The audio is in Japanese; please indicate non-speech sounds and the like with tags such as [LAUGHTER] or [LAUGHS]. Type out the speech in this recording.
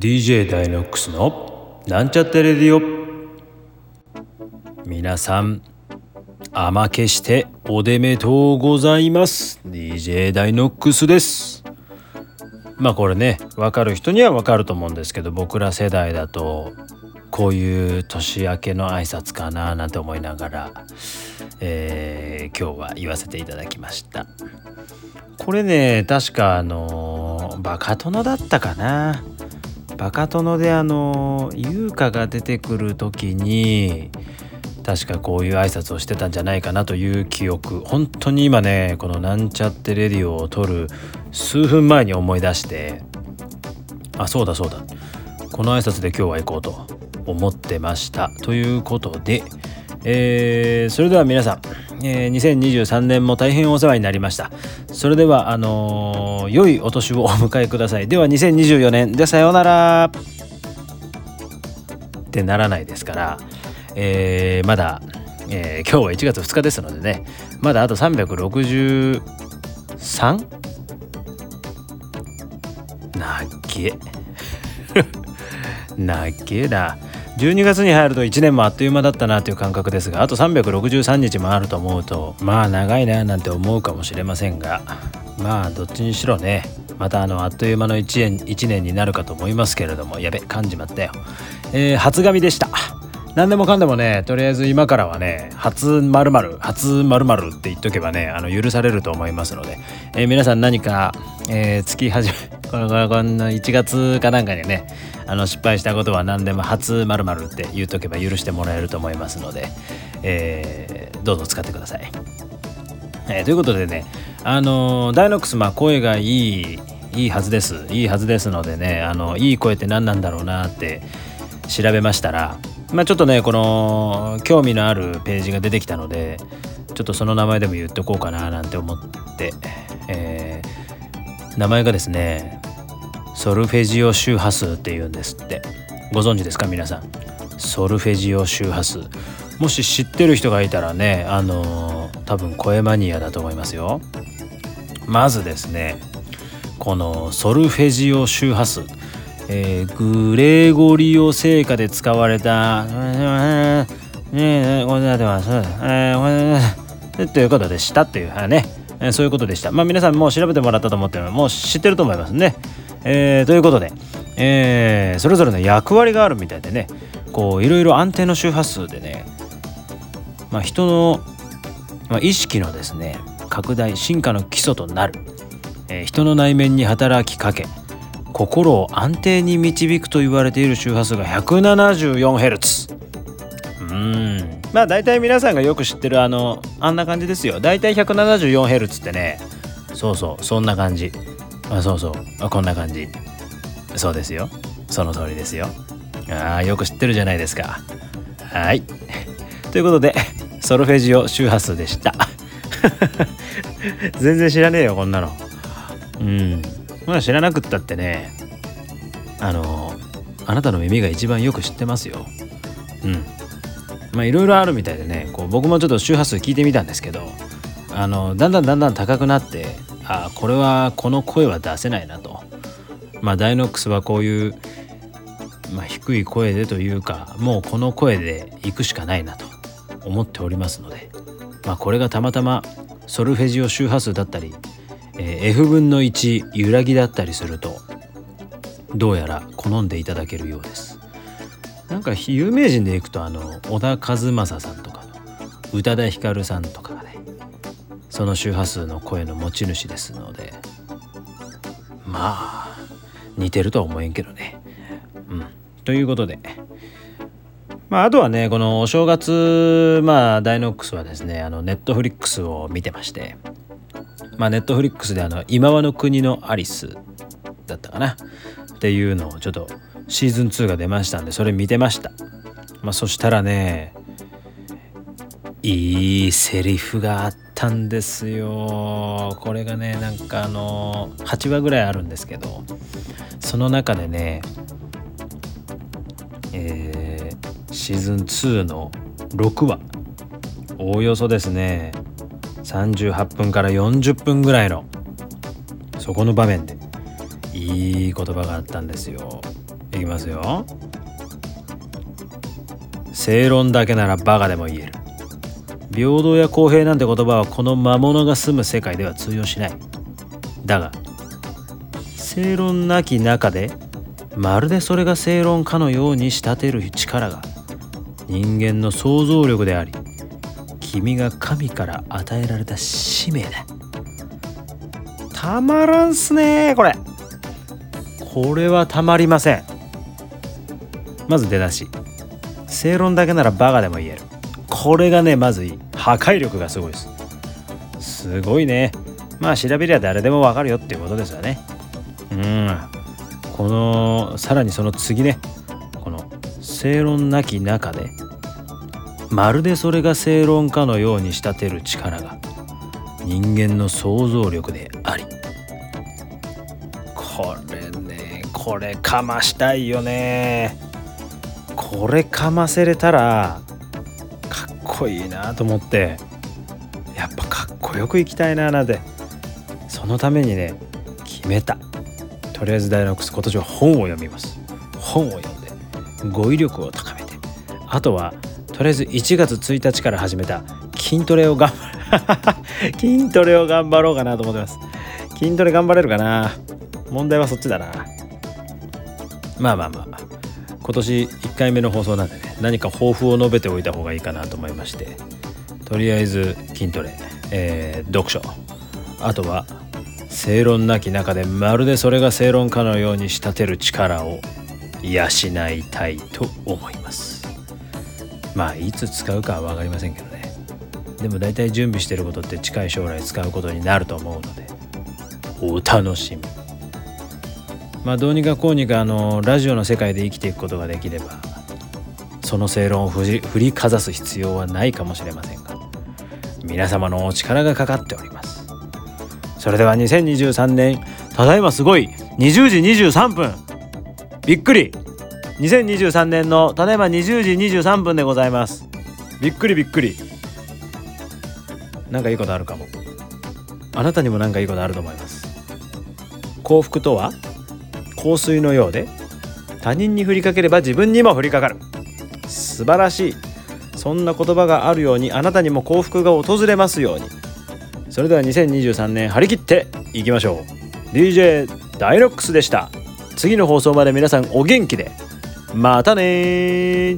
DJ ダイノックスのなんちゃってレディオ。皆さん甘けしておでめとうございます。DJ ダイノックスです。まあこれね分かる人には分かると思うんですけど僕ら世代だとこういう年明けの挨拶かななんて思いながら、えー、今日は言わせていただきました。これね確かあのバカ殿だったかな。バカ殿であの優香が出てくる時に確かこういう挨拶をしてたんじゃないかなという記憶。本当に今ねこのなんちゃってレディオを撮る数分前に思い出してあそうだそうだ。この挨拶で今日は行こうと思ってました。ということで、えー、それでは皆さん、えー、2023年も大変お世話になりました。それではあのー、良いお年をお迎えください。では2024年でさようなら。ってならないですからえー、まだ、えー、今日は1月2日ですのでねまだあと 363? なっけ。[LAUGHS] なっけだ。12月に入ると1年もあっという間だったなという感覚ですがあと363日もあると思うとまあ長いななんて思うかもしれませんがまあどっちにしろねまたあのあっという間の1年 ,1 年になるかと思いますけれどもやべ感じまったよ、えー、初髪でした。何でもかんでもねとりあえず今からはね初まる初まるって言っとけばねあの許されると思いますので、えー、皆さん何か、えー、月始め [LAUGHS] このこのこの1月かなんかにねあの失敗したことは何でも初まるって言っとけば許してもらえると思いますので、えー、どうぞ使ってください。え、ということでねあのダイノックスまあ声がいいいいはずですいいはずですのでねあのいい声って何なんだろうなって調べましたらまあ、ちょっとねこの興味のあるページが出てきたのでちょっとその名前でも言っておこうかななんて思って、えー、名前がですねソルフェジオ周波数っていうんですって。ご存知ですか皆さん？ソルフェジオ周波数。もし知ってる人がいたらねあのー、多分声マニアだと思いますよ。まずですねこのソルフェジオ周波数。えー、グレゴリオ聖歌で使われた、え、これでは、そうえということでしたっていう、ね、えそういうことでした。まあ皆さんもう調べてもらったと思ってもう知ってると思いますね。えー、ということで、えー、それぞれの役割があるみたいでね、こういろいろ安定の周波数でね、まあ、人の、まあ、意識のですね、拡大、進化の基礎となる、え、人の内面に働きかけ、心を安定に導くと言われている周波数が 174Hz うん。まあ大体皆さんがよく知ってるあのあんな感じですよ。大体 174Hz ってね。そうそう。そんな感じ。あそうそう。こんな感じ。そうですよ。その通りですよ。ああよく知ってるじゃないですか。はい。[LAUGHS] ということでソルフェジオ周波数でした。[LAUGHS] 全然知らねえよこんなの。うん。まあ知らなくったってねあのあなたの耳が一番よく知ってますよ。うん。まあいろいろあるみたいでねこう僕もちょっと周波数聞いてみたんですけどあのだんだんだんだん高くなってあこれはこの声は出せないなと。まあダイノックスはこういう、まあ、低い声でというかもうこの声で行くしかないなと思っておりますのでまあこれがたまたまソルフェジオ周波数だったりえー、F 分の1揺らぎだったりするとどうやら好んでいただけるようです。なんか有名人でいくとあの小田和正さんとかの宇多田ヒカルさんとかがねその周波数の声の持ち主ですのでまあ似てるとは思えんけどね。うん。ということでまあ、あとはねこのお正月まあダイノックスはですねあのネットフリックスを見てましてまあ、ネットフリックスであの今和の国のアリスだったかな。っていうのをちょっとシーズン2が出ましたんでそれ見てました、まあ、そしたらねいいセリフがあったんですよ。これがねなんかあの8話ぐらいあるんですけどその中でねえー、シーズン2の6話おおよそですね。38分から40分ぐらいのそこの場面でいい言葉があったんですよ。いきますよ。正論だけならバカでも言える。平等や公平なんて言葉はこの魔物が住む世界では通用しない。だが正論なき中でまるでそれが正論かのように仕立てる力が人間の想像力であり君が神から与えられた使命。だたまらんすねこれ。これはたまりません。まず出だし。正論だけならバカでも言える。これがねまずいい。破壊力がすごいです。すごいね。まあ調べりゃ誰でもわかるよっていうことですよね。うん。このさらにその次ね。この正論なき中でまるでそれが正論かのように仕立てる力が人間の想像力であり。これねこれかましたいよね。これかませれたらかっこいいなと思ってやっぱかっこよくいきたいななんてそのためにね決めた。とりあえずダイナックス今年は本を読みます。本を読んで語彙力を高めて。あとはとりあえず1月1日から始めた。筋トレを頑張る。[LAUGHS] 筋トレを頑張ろうかなと思ってます。筋トレ頑張れるかな。問題はそっちだな。まあまあまあ。今年1回目の放送なんでね何か抱負を述べておいた方がいいかなと思いまして。とりあえず筋トレ、えー、読書。あとは正論なき中でまるでそれが正論かのように仕立てる力を養いたいと思います。まあいつ使うかは分かりませんけどね。でも大体準備してることって近い将来使うことになると思うので。お楽しみ。まあどうにかこうにかあのラジオの世界で生きていくことができればその正論を振りかざす必要はないかもしれませんが皆様のお力がかかっております。それでは2023年ただいますごい。20時23分。びっくり。2023年のただいま20時23分でございます。びっくりびっくり。なんかいいことあるかも。あなたにも何かいいことあると思います。幸福とは？香水のようで他人に振りかければ自分にも降りかかる。素晴らしい。そんな言葉があるようにあなたにも幸福が訪れますように。それでは2023年張り切っていきましょう。DJ ダイロックスでした。次の放送まで皆さんお元気で。またね